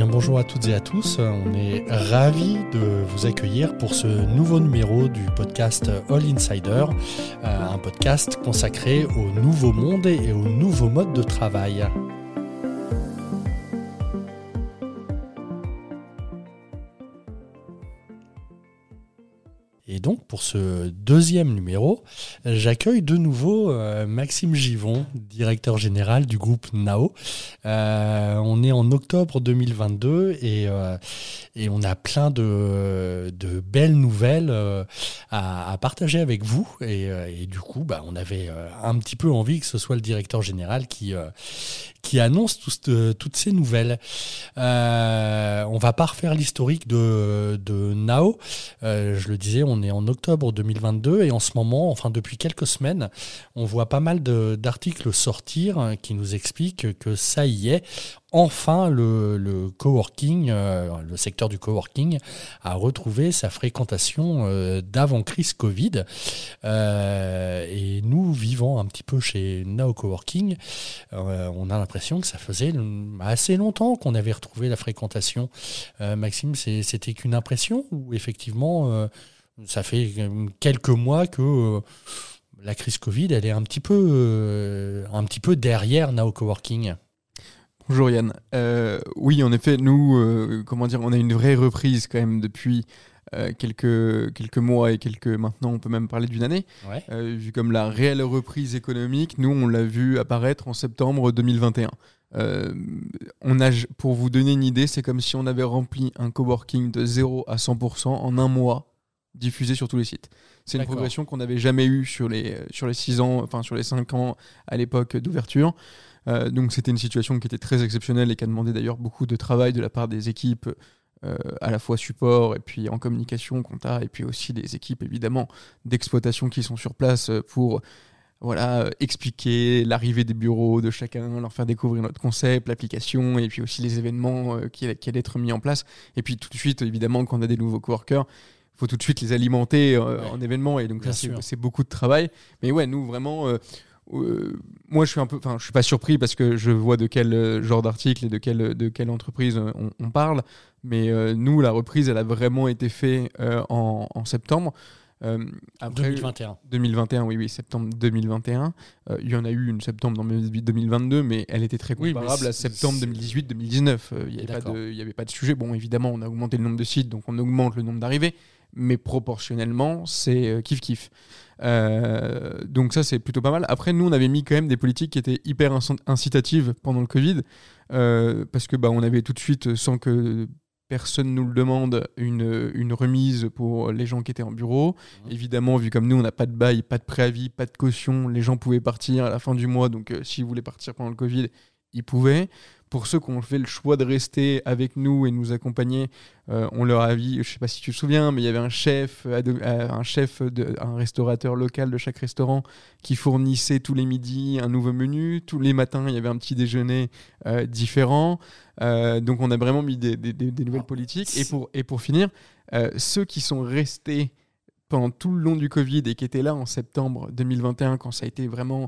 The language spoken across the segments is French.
bonjour à toutes et à tous. On est ravis de vous accueillir pour ce nouveau numéro du podcast All Insider, euh, un podcast consacré au nouveau monde et au nouveau mode de travail. Ce deuxième numéro, j'accueille de nouveau euh, Maxime Givon, directeur général du groupe NAO. Euh, on est en octobre 2022 et, euh, et on a plein de, de belles nouvelles à, partager avec vous. Et, du coup, bah, on avait un petit peu envie que ce soit le directeur général qui, qui annonce tout, toutes ces nouvelles. on va pas refaire l'historique de, de NAO. je le disais, on est en octobre 2022 et en ce moment, enfin depuis quelques semaines, on voit pas mal d'articles sortir qui nous expliquent que ça y est, enfin le, coworking, euh, le secteur du coworking a retrouvé sa fréquentation euh, d'avant crise Covid. Euh, et nous vivons un petit peu chez Now Coworking, on a l'impression que ça faisait assez longtemps qu'on avait retrouvé la fréquentation. Maxime, c'était qu'une impression ou effectivement ça fait quelques mois que euh, la crise Covid, elle est un petit peu, euh, un petit peu derrière Now Coworking. Bonjour Yann. Euh, oui, en effet, nous, comment dire, on a une vraie reprise quand même depuis quelques, quelques mois et quelques maintenant, on peut même parler d'une année. vu comme la réelle reprise économique, nous, on l'a vu apparaître en septembre 2021. on a, pour vous donner une idée, c'est comme si on avait rempli un coworking de 0 à 100% en un mois diffusé sur tous les sites. C'est une progression qu'on n'avait jamais eue sur les, sur les 6 ans, enfin sur les 5 ans à l'époque d'ouverture. Euh, donc c'était une situation qui était très exceptionnelle et qui a demandé d'ailleurs beaucoup de travail de la part des équipes euh, à la fois support et puis en communication, compta, et puis aussi des équipes évidemment d'exploitation qui sont sur place pour voilà, expliquer l'arrivée des bureaux de chacun, leur faire découvrir notre concept, l'application, et puis aussi les événements euh, qui, qui allaient être mis en place. Et puis tout de suite, évidemment, quand on a des nouveaux coworkers, faut tout de suite les alimenter euh, en événement et donc c'est beaucoup de travail. Mais ouais, nous vraiment. Euh, euh, moi, je suis un peu, enfin, je suis pas surpris parce que je vois de quel genre d'article et de quelle, de quelle entreprise on, parle. Mais nous, la reprise, elle a vraiment été faite en, en, septembre. après, 2021. 2021, oui, oui, septembre 2021. il y en a eu une septembre dans 2022, mais elle était très comparable à septembre 2018-2019. Il n'y avait, pas de sujet. Bon, évidemment, on a augmenté le nombre de sites, donc on augmente le nombre d'arrivées mais proportionnellement, c'est euh, kiff kiff. Euh, donc ça, c'est plutôt pas mal. Après, nous, on avait mis quand même des politiques qui étaient hyper incitatives pendant le Covid, euh, parce que bah, on avait tout de suite, sans que personne nous le demande, une, une remise pour les gens qui étaient en bureau. Mmh. Évidemment, vu comme nous, on n'a pas de bail, pas de préavis, pas de caution, les gens pouvaient partir à la fin du mois, donc s'ils voulaient partir pendant le Covid, ils pouvaient pour ceux qui ont fait le choix de rester avec nous et nous accompagner, euh, on leur a dit, je sais pas si tu te souviens, mais il y avait un chef, euh, un chef, un restaurateur local de chaque restaurant qui fournissait tous les midis un nouveau menu. Tous les matins, il y avait un petit déjeuner euh, différent. donc on a vraiment mis des, nouvelles politiques. Et pour, finir, ceux qui sont restés pendant tout le long du Covid et qui étaient là en septembre 2021, quand ça a été vraiment euh,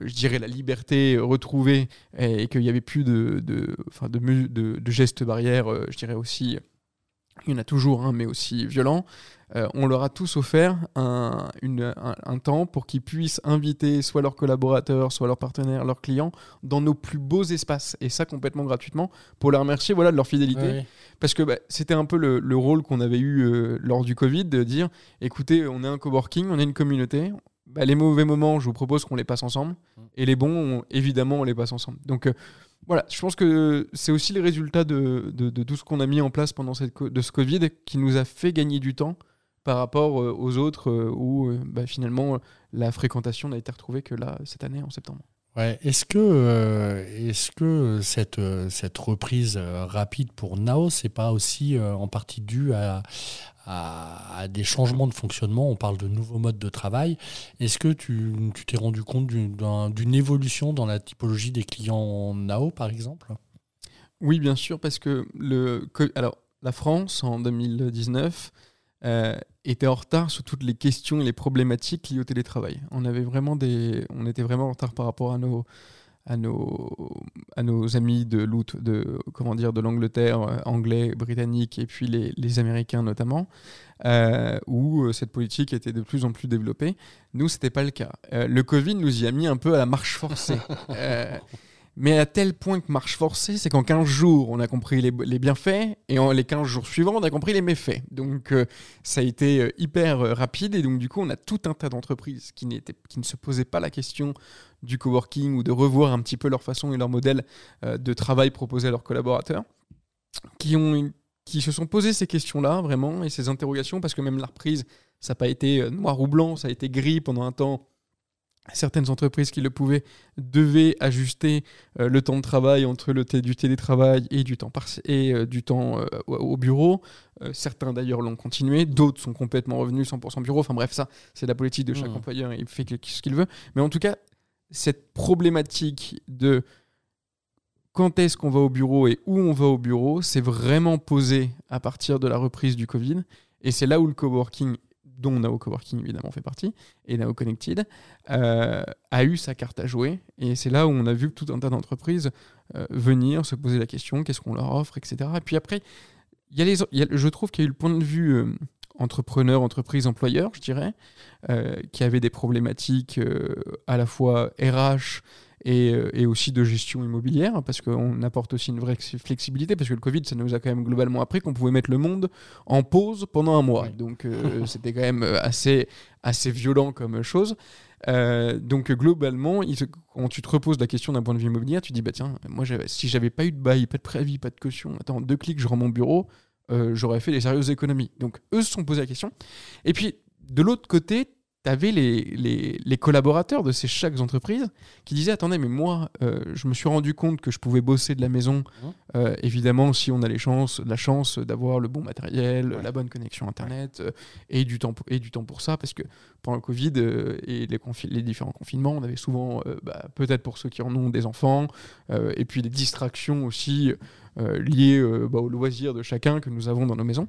je dirais, la liberté retrouvée et, qu'il n'y avait plus de, de, de, de, gestes barrières, euh, je dirais aussi, il y en a toujours, un, mais aussi violent. Euh, on leur a tous offert un, une, un, temps pour qu'ils puissent inviter soit leurs collaborateurs, soit leurs partenaires, leurs clients dans nos plus beaux espaces, et ça complètement gratuitement, pour leur remercier voilà, de leur fidélité. Parce que bah, c'était un peu le, le rôle qu'on avait eu lors du Covid, de dire, écoutez, on est un coworking, on est une communauté, bah, les mauvais moments, je vous propose qu'on les passe ensemble. Mm. Et les bons, évidemment, on les passe ensemble. Donc euh, voilà, je pense que c'est aussi les résultats de, de, tout ce qu'on a mis en place pendant cette, de ce Covid qui nous a fait gagner du temps par rapport euh, aux autres euh, où bah, finalement la fréquentation n'a été retrouvée que là, cette année, en septembre. Ouais. Est-ce que, est-ce que cette, cette reprise rapide pour Nao, c'est pas aussi en partie dû à, des changements de fonctionnement, on parle de nouveaux modes de travail. Est-ce que tu t'es rendu compte d'une évolution dans la typologie des clients NAO, par exemple? Oui, bien sûr, parce que le, alors, la France, en 2019, euh, était en retard sur toutes les questions et les problématiques liées au télétravail. On, avait vraiment des, on était vraiment en retard par rapport à nos, à nos, à nos amis de de comment dire de l'Angleterre, euh, anglais, britannique et puis les, les Américains notamment, euh, où cette politique était de plus en plus développée. Nous, c'était pas le cas. le Covid nous y a mis un peu à la marche forcée. mais à tel point que marche forcée, c'est qu'en 15 jours, on a compris les, bienfaits, et en les 15 jours suivants, on a compris les méfaits. Donc euh, ça a été euh, hyper euh, rapide, et donc du coup, on a tout un tas d'entreprises qui, ne se posaient pas la question du coworking ou de revoir un petit peu leur façon et leur modèle de travail proposé à leurs collaborateurs, qui, qui se sont posé ces questions-là, vraiment, et ces interrogations, parce que même la reprise, ça n'a pas été noir ou blanc, ça a été gris pendant un temps certaines entreprises qui le pouvaient devaient ajuster euh, le temps de travail entre le du télétravail et du temps, et, euh, du temps euh, au bureau. certains d'ailleurs l'ont continué, d'autres sont complètement revenus 100% bureau. Enfin bref, ça, c'est la politique de chaque mmh. employeur, il fait ce qu'il veut. Mais en tout cas, cette problématique de quand est-ce qu'on va au bureau et où on va au bureau, c'est vraiment posé à partir de la reprise du Covid. Et c'est là où le coworking dont Nao Coworking évidemment fait partie, et Nao Connected, euh, a eu sa carte à jouer. Et c'est là où on a vu tout un tas d'entreprises euh, venir se poser la question, qu'est-ce qu'on leur offre, etc. Et puis après, y a les, je trouve qu'il y a eu le point de vue euh, entrepreneur, entreprise, employeur, je dirais, qui avait des problématiques à la fois RH euh, et, aussi de gestion immobilière, parce qu'on apporte aussi une vraie flexibilité, parce que le Covid, ça nous a quand même globalement appris qu'on pouvait mettre le monde en pause pendant un mois. Donc euh, c'était quand même euh, assez, assez violent comme chose. donc globalement, quand tu te reposes la question d'un point de vue immobilier, tu dis bah tiens, moi si j'avais pas eu de bail, pas de préavis, pas de caution, attends deux clics, je rends mon bureau, j'aurais fait des sérieuses économies. Donc eux se sont posés la question. Et puis de l'autre côté, tu avais les, les, collaborateurs de ces chaque entreprises qui disaient Attendez, mais moi, euh, je me suis rendu compte que je pouvais bosser de la maison. Mmh. Euh, évidemment, si on a les chances, la chance d'avoir le bon matériel, la bonne connexion Internet euh, et, du temps, et du temps pour ça, parce que pendant le Covid et les, les, différents confinements, on avait souvent, bah, peut-être pour ceux qui en ont des enfants, et puis des distractions aussi liées bah, aux loisirs de chacun que nous avons dans nos maisons.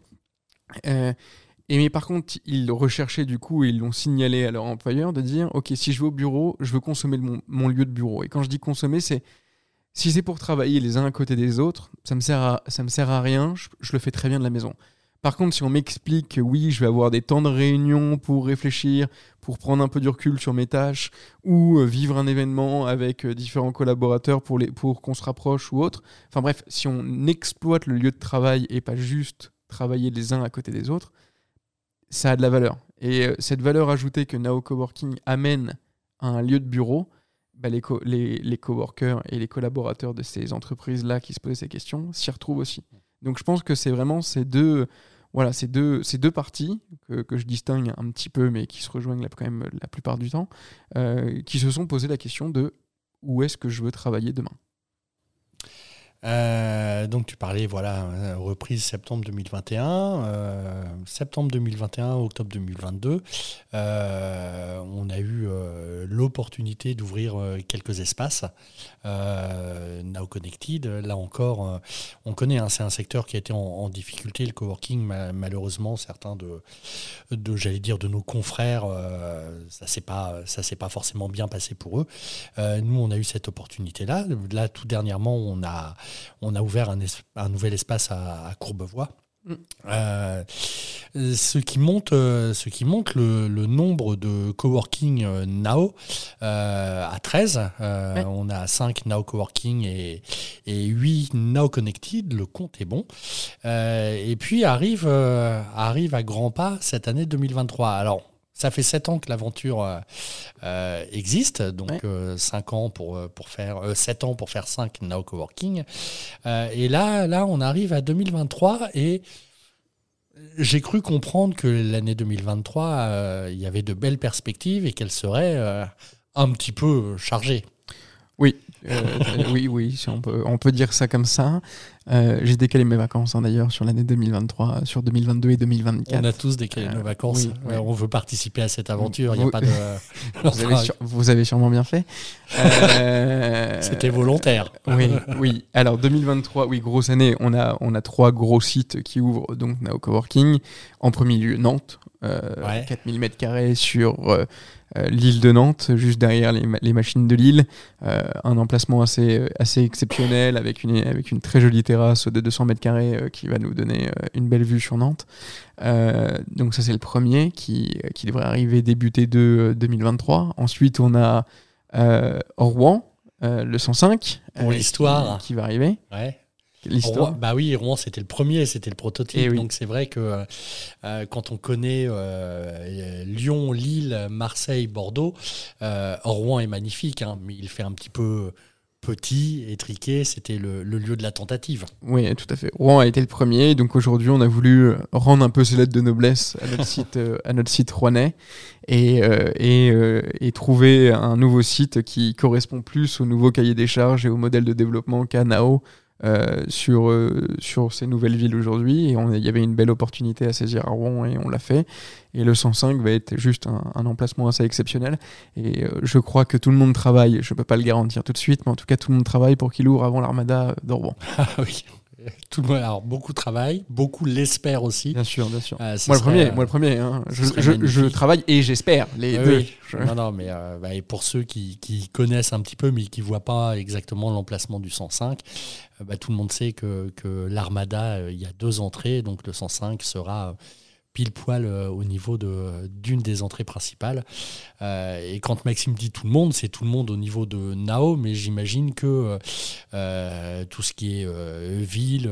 Et mais par contre, ils recherchaient du coup et ils l'ont signalé à leur employeur de dire Ok, si je vais au bureau, je veux consommer mon, lieu de bureau. Et quand je dis consommer, c'est si c'est pour travailler les uns à côté des autres, ça me sert à, ça me sert à rien, je, le fais très bien de la maison. Par contre, si on m'explique que oui, je vais avoir des temps de réunion pour réfléchir, pour prendre un peu du recul sur mes tâches, ou euh, vivre un événement avec euh, différents collaborateurs pour, pour qu'on se rapproche ou autre, enfin bref, si on exploite le lieu de travail et pas juste travailler les uns à côté des autres, ça a de la valeur. Et euh, cette valeur ajoutée que Nao Coworking amène à un lieu de bureau, bah, les, les, les coworkers et les collaborateurs de ces entreprises-là qui se posent ces questions s'y retrouvent aussi. Donc je pense que c'est vraiment ces deux, voilà, ces deux, ces deux parties que, que, je distingue un petit peu, mais qui se rejoignent quand même la plupart du temps, euh, qui se sont posé la question de où est-ce que je veux travailler demain. Euh, donc tu parlais, voilà, reprise septembre 2021, euh, septembre 2021, octobre 2022. Euh, on a eu l'opportunité d'ouvrir quelques espaces. Now Connected, là encore, on connaît, hein, c'est un secteur qui a été en, difficulté, le coworking, malheureusement, certains de, de j'allais dire, de nos confrères, ça s'est pas, ça s'est pas forcément bien passé pour eux. nous, on a eu cette opportunité-là. Là, tout dernièrement, on a on a ouvert un, nouvel espace à, Courbevoie. Mm. Euh, ce qui montre, euh, ce qui montre le, nombre de coworking euh, Now à 13. On a 5 Now Coworking et, et 8 Now Connected. Le compte est bon. et puis arrive, arrive à grands pas cette année 2023. Alors, ça fait 7 ans que l'aventure euh, euh, existe, donc 5 euh, ans pour, pour faire 7 ans pour faire 5 Now Coworking. et là, là, on arrive à 2023 et j'ai cru comprendre que l'année 2023, il y avait de belles perspectives et qu'elle serait un petit peu chargée. Oui, oui, oui, on peut, on peut dire ça comme ça. Euh, j'ai décalé mes vacances hein, d'ailleurs sur l'année 2023, sur 2022 et 2024. On a tous décalé nos vacances. On veut participer à cette aventure. Il y a pas de... vous, avez sûrement bien fait. C'était volontaire. oui, oui. Alors 2023, oui, grosse année. On a, on a trois gros sites qui ouvrent donc Nao Coworking. En premier lieu, Nantes. 4000 m2 sur euh, l'île de Nantes, juste derrière les, machines de l'île. Euh, un emplacement assez, euh, assez exceptionnel avec une, avec une très jolie terrasse de 200 mètres carrés qui va nous donner une belle vue sur Nantes. donc ça c'est le premier qui, qui devrait arriver débuter de 2023. Ensuite on a Rouen, le 105. Pour l'histoire. Qui, qui, va arriver. Ouais l'histoire. Bah oui, Rouen, c'était le premier, c'était le prototype. Eh donc c'est vrai que euh, euh, quand on connaît euh, Lyon, Lille, Marseille, Bordeaux, Rouen est magnifique, hein, mais il fait un petit peu petit, étriqué, c'était le, lieu de la tentative. Oui, tout à fait. Rouen a été le premier, donc aujourd'hui on a voulu rendre un peu ces lettres de noblesse à notre site, à notre site rouennais et, et, et, trouver un nouveau site qui correspond plus au nouveau cahier des charges et au modèle de développement qu'a Nao euh, sur, euh, sur ces nouvelles villes aujourd'hui. Et il y avait une belle opportunité à saisir à Rouen et on l'a fait. Et le 105 va être juste un, emplacement assez exceptionnel. Et euh, je crois que tout le monde travaille, je ne peux pas le garantir tout de suite, mais en tout cas tout le monde travaille pour qu'il ouvre avant l'armada Rouen. Ah oui. Tout le monde, alors beaucoup travaillent, beaucoup l'espèrent aussi. Bien sûr, bien sûr. Euh, moi, le premier, moi le premier, hein. je, travaille et j'espère les deux. Non, non, mais euh, bah, et pour ceux qui, qui, connaissent un petit peu mais qui ne voient pas exactement l'emplacement du 105, euh, bah, tout le monde sait que, que l'Armada, il y a deux entrées, donc le 105 sera pile poil euh, au niveau d'une des entrées principales. Euh, et quand Maxime dit tout le monde, c'est tout le monde au niveau de Nao, mais j'imagine que euh, tout ce qui est ville,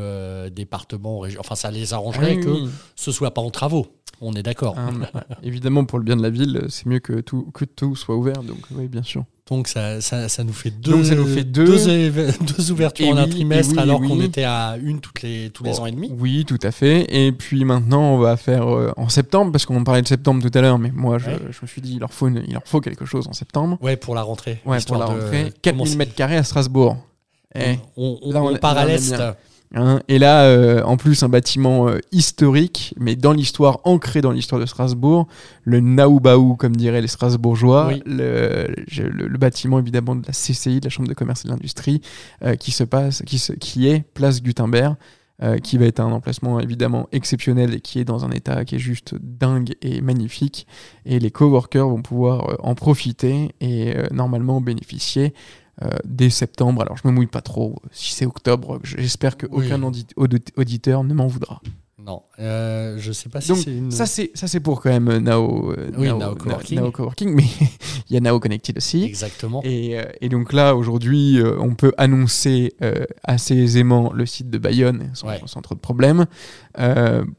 département, région, enfin ça les arrangerait que ce soit pas en travaux. On est d'accord. Ah, évidemment, pour le bien de la ville, c'est mieux que tout, que tout soit ouvert. Donc, oui, bien sûr. Donc ça, ça, ça, nous fait deux, ça nous fait deux, deux, ouvertures en un trimestre alors qu'on était à une toutes les, tous les ans et demi. Oui, tout à fait. Et puis maintenant, on va faire euh, en septembre, parce qu'on parlait de septembre tout à l'heure, mais moi, je, je, me suis dit, il leur, faut il leur faut quelque chose en septembre. Ouais, pour la rentrée. Ouais, pour la rentrée. 4000 m2 à Strasbourg. Et on, on, on, part à l'est. Hein. et là, euh, en plus, un bâtiment euh, historique, mais dans l'histoire, ancré dans l'histoire de Strasbourg, le Naoubaou, comme diraient les Strasbourgeois, le, le, bâtiment évidemment de la CCI, de la Chambre de commerce et de l'industrie, euh, qui se passe, qui, se, qui est place Gutenberg. qui va être un emplacement évidemment exceptionnel et qui est dans un état qui est juste dingue et magnifique. Et les coworkers vont pouvoir en profiter et normalement bénéficier dès septembre. Alors je me mouille pas trop. Si c'est octobre, j'espère qu'aucun auditeur ne m'en voudra. Non, euh, je sais pas si c'est une... ça c'est ça c'est pour quand même Nao, euh, oui, Nao, Coworking. mais il y a Nao Connected aussi. Exactement. Et, euh, et donc là aujourd'hui, on peut annoncer assez aisément le site de Bayonne sans, sans trop de problèmes.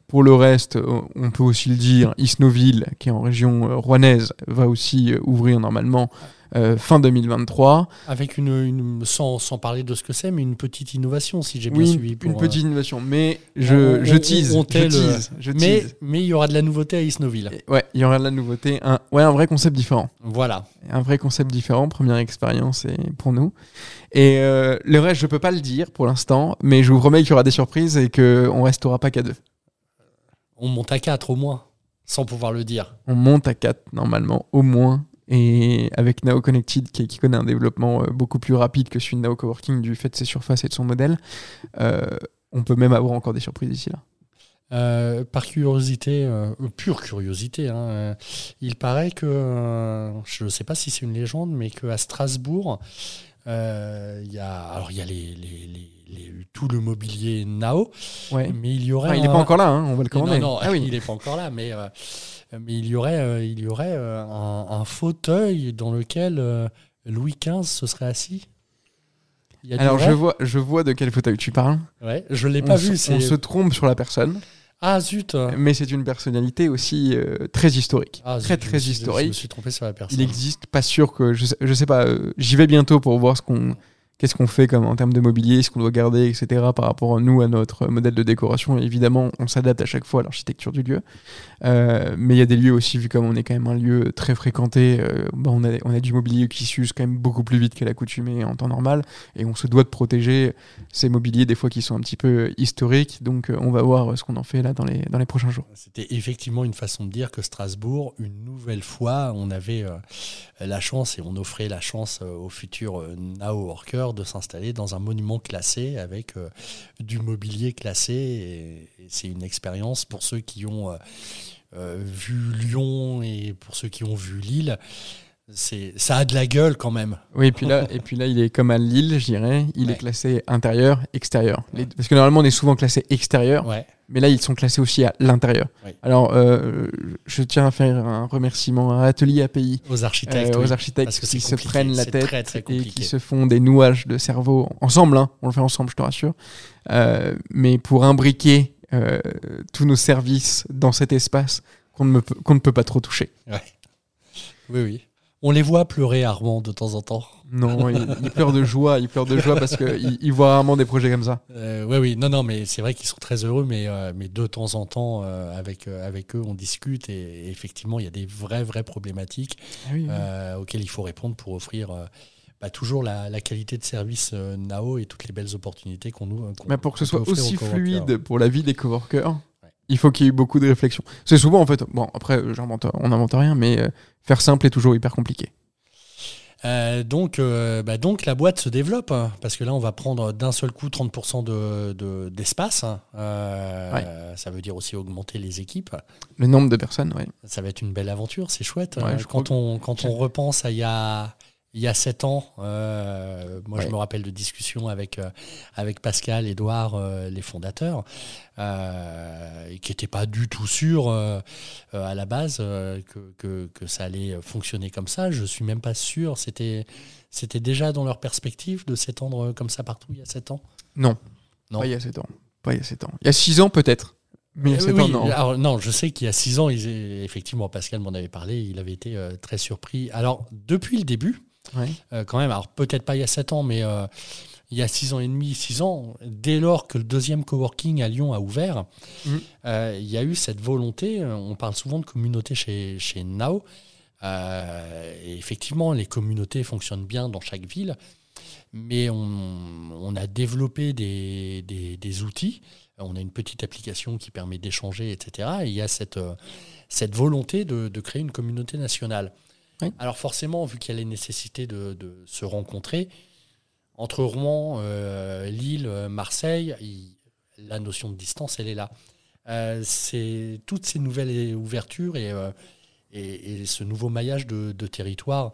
pour le reste, on peut aussi le dire, Isnoville, qui est en région rouennaise, va aussi ouvrir normalement euh, fin 2023. Avec une, sans, sans, parler de ce que c'est, mais une petite innovation, si j'ai bien suivi. une petite euh, innovation, mais je, je tease. je mais, mais il y aura de la nouveauté à Isnoville. ouais, il y aura de la nouveauté. Un, ouais, un vrai concept différent. Voilà. Un vrai concept différent, première expérience pour nous. Et euh, le reste, je peux pas le dire pour l'instant, mais je vous promets qu'il y aura des surprises et qu'on restera pas qu'à deux. On monte à quatre au moins, sans pouvoir le dire. On monte à quatre normalement, au moins. Et avec Nao Connected, qui, connaît un développement euh, beaucoup plus rapide que celui de Nao Coworking du fait de ses surfaces et de son modèle, euh, on peut même avoir encore des surprises ici là. Euh, par curiosité, pure curiosité, hein, il paraît que, je ne sais pas si c'est une légende, mais qu'à Strasbourg, il y a, alors il y a les, tout le mobilier Nao, ouais. mais il y aurait. il n'est pas encore là, hein, on va le commander. Non, non ah, oui. il n'est pas encore là, mais mais il y aurait, euh, il y aurait euh, un, fauteuil dans lequel euh, Louis XV se serait assis. Alors je vois, je vois de quel fauteuil tu parles. Ouais, je l'ai pas vu. On se trompe sur la personne. Ah zut Mais c'est une personnalité aussi très historique. Ah, très très historique. Je me suis trompé sur la personne. Il existe, pas sûr que... Je sais, je sais pas, j'y vais bientôt pour voir ce qu'on qu'est-ce qu'on fait comme en termes de mobilier, ce qu'on doit garder, etc. par rapport à nous, à notre modèle de décoration? évidemment, on s'adapte à chaque fois à l'architecture du lieu. Euh, mais il y a des lieux aussi, vu comme on est quand même un lieu très fréquenté, euh, bah, on, a, on a du mobilier qui s'use quand même beaucoup plus vite qu'à l'accoutumée en temps normal. Et on se doit de protéger ces mobiliers des fois qui sont un petit peu historiques. Donc euh, on va voir ce qu'on en fait là dans les, dans les prochains jours. C'était effectivement une façon de dire que Strasbourg, une nouvelle fois, on avait la chance et on offrait la chance aux futurs Nao workers de s'installer dans un monument classé avec du mobilier classé. C'est une expérience pour ceux qui ont euh, vu Lyon et pour ceux qui ont vu Lille, ça a de la gueule quand même. Oui, et puis là, et puis là il est comme à Lille, je dirais. Il est classé intérieur, extérieur. parce que normalement, on est souvent classé extérieur. Mais là, ils sont classés aussi à l'intérieur. Alors, euh, je tiens à faire un remerciement à Atelier API. Aux architectes. Euh, aux architectes qui se prennent la tête et qui se font des nouages de cerveau ensemble. Hein. On le fait ensemble, je te rassure. mais pour imbriquer euh, tous nos services dans cet espace qu'on ne, qu'on ne peut pas trop toucher. Oui, oui. On les voit pleurer, Armand, de temps en temps. Non, il, pleure de joie, il pleure de joie parce qu'il il voit rarement des projets comme ça. Euh, oui, oui, non, non, mais c'est vrai qu'ils sont très heureux, mais, euh, mais de temps en temps, avec, avec eux, on discute et, effectivement, il y a des vraies, vraies problématiques ah auxquelles il faut répondre pour offrir toujours la, qualité de service euh, Nao et toutes les belles opportunités qu'on nous. Mais pour que ce soit aussi fluide pour la vie des coworkers, il faut qu'il y ait beaucoup de réflexion. C'est souvent en fait, bon après, on n'invente rien, mais euh, faire simple est toujours hyper compliqué. Euh, donc, bah, donc la boîte se développe hein, parce que là on va prendre d'un seul coup 30% de, d'espace. Hein. Ça veut dire aussi augmenter les équipes. Le nombre de personnes, oui. Ça va être une belle aventure, c'est chouette. Hein. quand, on, quand on repense à il y a il y a sept ans, euh, moi je me rappelle de discussions avec, euh, avec Pascal, Edouard, euh, les fondateurs, qui n'étaient pas du tout sûrs à la base que, que, ça allait fonctionner comme ça. Je ne suis même pas sûr. C'était, c'était déjà dans leur perspective de s'étendre comme ça partout il y a sept ans? Non. Non. Pas il y a sept ans. Pas il y a sept ans. Il y a six ans peut-être. Mais il y a sept ans, non. Alors, non, je sais qu'il y a six ans, effectivement, Pascal m'en avait parlé, il avait été très surpris. Alors, depuis le début, euh, quand même, alors peut-être pas il y a 7 ans, mais euh, il y a 6 ans et demi, 6 ans, dès lors que le deuxième coworking à Lyon a ouvert, mm. euh, il y a eu cette volonté, on parle souvent de communauté chez, chez Nao, et effectivement, les communautés fonctionnent bien dans chaque ville, mais on, a développé des, des, outils, on a une petite application qui permet d'échanger, etc. Et il y a cette, cette volonté de, de créer une communauté nationale. Alors forcément, vu qu'il y a les nécessités de, se rencontrer, entre Rouen, euh, Lille, Marseille, la notion de distance, elle est là. Euh, c'est toutes ces nouvelles ouvertures et, euh, ce nouveau maillage de, territoire,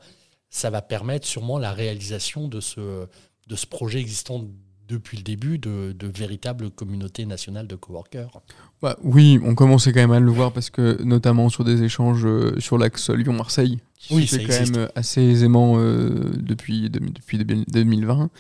ça va permettre sûrement la réalisation de ce projet existant depuis le début de, de véritables communautés nationales de coworkers. Bah, oui, on commençait quand même à le voir parce que notamment sur des échanges sur l'axe Lyon-Marseille, oui, c'est quand même assez aisément euh, depuis, depuis 2020.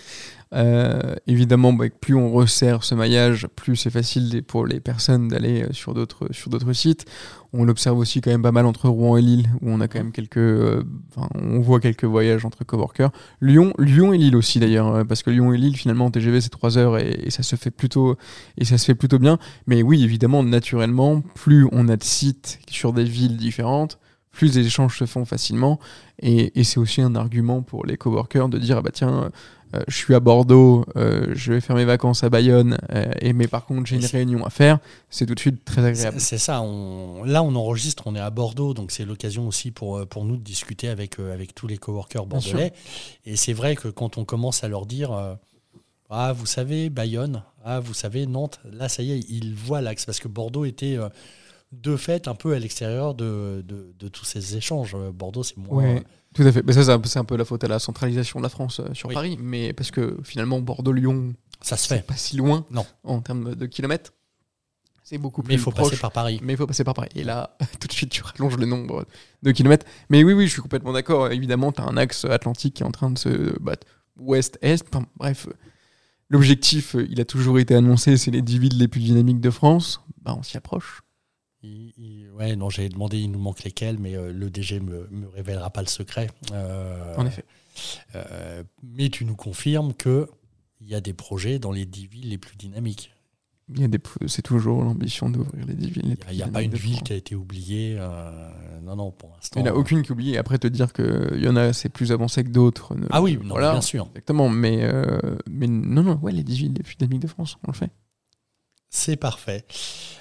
Euh, évidemment, bah, plus on resserre ce maillage, plus c'est facile pour les personnes d'aller euh, sur d'autres sur d'autres sites. On l'observe aussi quand même pas mal entre Rouen et Lille, où on a quand même quelques, on voit quelques voyages entre coworkers. Lyon, Lyon et Lille aussi d'ailleurs, parce que Lyon et Lille finalement en TGV c'est 3 heures et, et, ça se fait plutôt et ça se fait plutôt bien. Mais oui, évidemment, naturellement, plus on a de sites sur des villes différentes plus les échanges se font facilement. Et, c'est aussi un argument pour les coworkers de dire ah bah tiens, euh, je suis à Bordeaux, euh, je vais faire mes vacances à Bayonne, euh, et, mais par contre j'ai une réunion à faire, c'est tout de suite très agréable. C'est ça, on, là on enregistre, on est à Bordeaux, donc c'est l'occasion aussi pour, pour nous de discuter avec, avec tous les coworkers bordelais. Et c'est vrai que quand on commence à leur dire, ah vous savez, Bayonne, ah vous savez, Nantes, là ça y est, ils voient l'axe, parce que Bordeaux était de fait un peu à l'extérieur de, de, tous ces échanges. Bordeaux, c'est moins. Ouais, tout à fait. Mais ça, c'est un, peu la faute à la centralisation de la France euh, sur Paris. Mais parce que finalement, Bordeaux-Lyon, ça se fait. Pas si loin non. en termes de kilomètres. C'est beaucoup plus. Mais il faut passer par Paris. Mais il faut passer par Paris. Et là, tout de suite, tu rallonges le nombre de kilomètres. Mais oui, oui, je suis complètement d'accord. Évidemment, tu as un axe atlantique qui est en train de se battre ouest-est. Enfin, bref. L'objectif, il a toujours été annoncé, c'est les 10 villes les plus dynamiques de France. Bah, on s'y approche. Il, ouais, non, j'ai demandé, il nous manque lesquels, mais euh, le DG me, me révélera pas le secret. Euh, en effet. mais tu nous confirmes que il y a des projets dans les dix villes les plus dynamiques. C'est toujours l'ambition d'ouvrir les 10 villes. Il n'y a, pas une ville qui a été oubliée. Euh, non, non, pour l'instant. Il n'y en a aucune qui est oubliée. Après, te dire qu'il y en a, c'est plus avancé que d'autres. Ah oui, bien sûr. Exactement. Mais, euh, mais non, non, ouais, les 10 villes les plus dynamiques de France, on le fait. C'est parfait.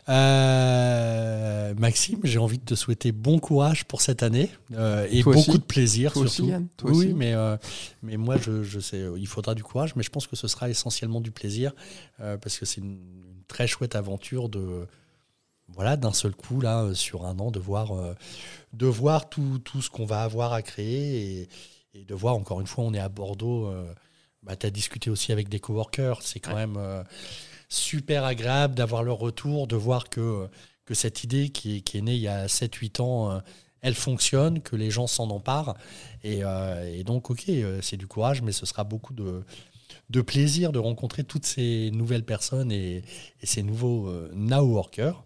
Euh, Maxime, j'ai envie de te souhaiter bon courage pour cette année euh, et beaucoup de plaisir surtout. oui, mais euh, mais moi je, sais, il faudra du courage, mais je pense que ce sera essentiellement du plaisir parce que c'est une, très chouette aventure de voilà d'un seul coup là sur un an de voir de voir tout, ce qu'on va avoir à créer et, de voir encore une fois on est à Bordeaux. bah, tu as discuté aussi avec des coworkers, c'est quand même super agréable d'avoir leur retour, de voir que, que cette idée qui est, née il y a 7-8 ans, euh, elle fonctionne, que les gens s'en emparent. Et, euh, donc, ok, euh, c'est du courage, mais ce sera beaucoup de, de plaisir de rencontrer toutes ces nouvelles personnes et, et ces nouveaux now workers.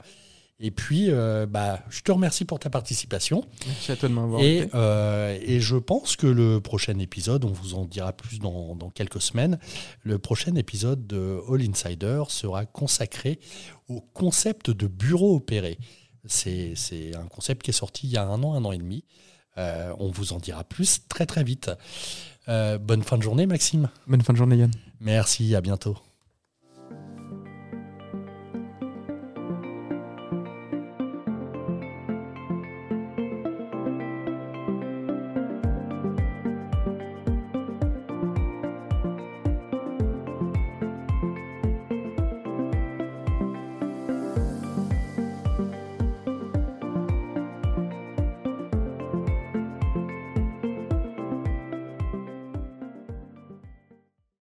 Et puis, euh, bah, je te remercie pour ta participation. Merci à toi de m'avoir et, euh, et je pense que le prochain épisode, on vous en dira plus dans, dans, quelques semaines, le prochain épisode de All Insider sera consacré au concept de bureau opéré. C'est un concept qui est sorti il y a un an, un an et demi. Euh, on vous en dira plus très très vite. bonne fin de journée, Maxime. Bonne fin de journée, Yann. Merci, à bientôt.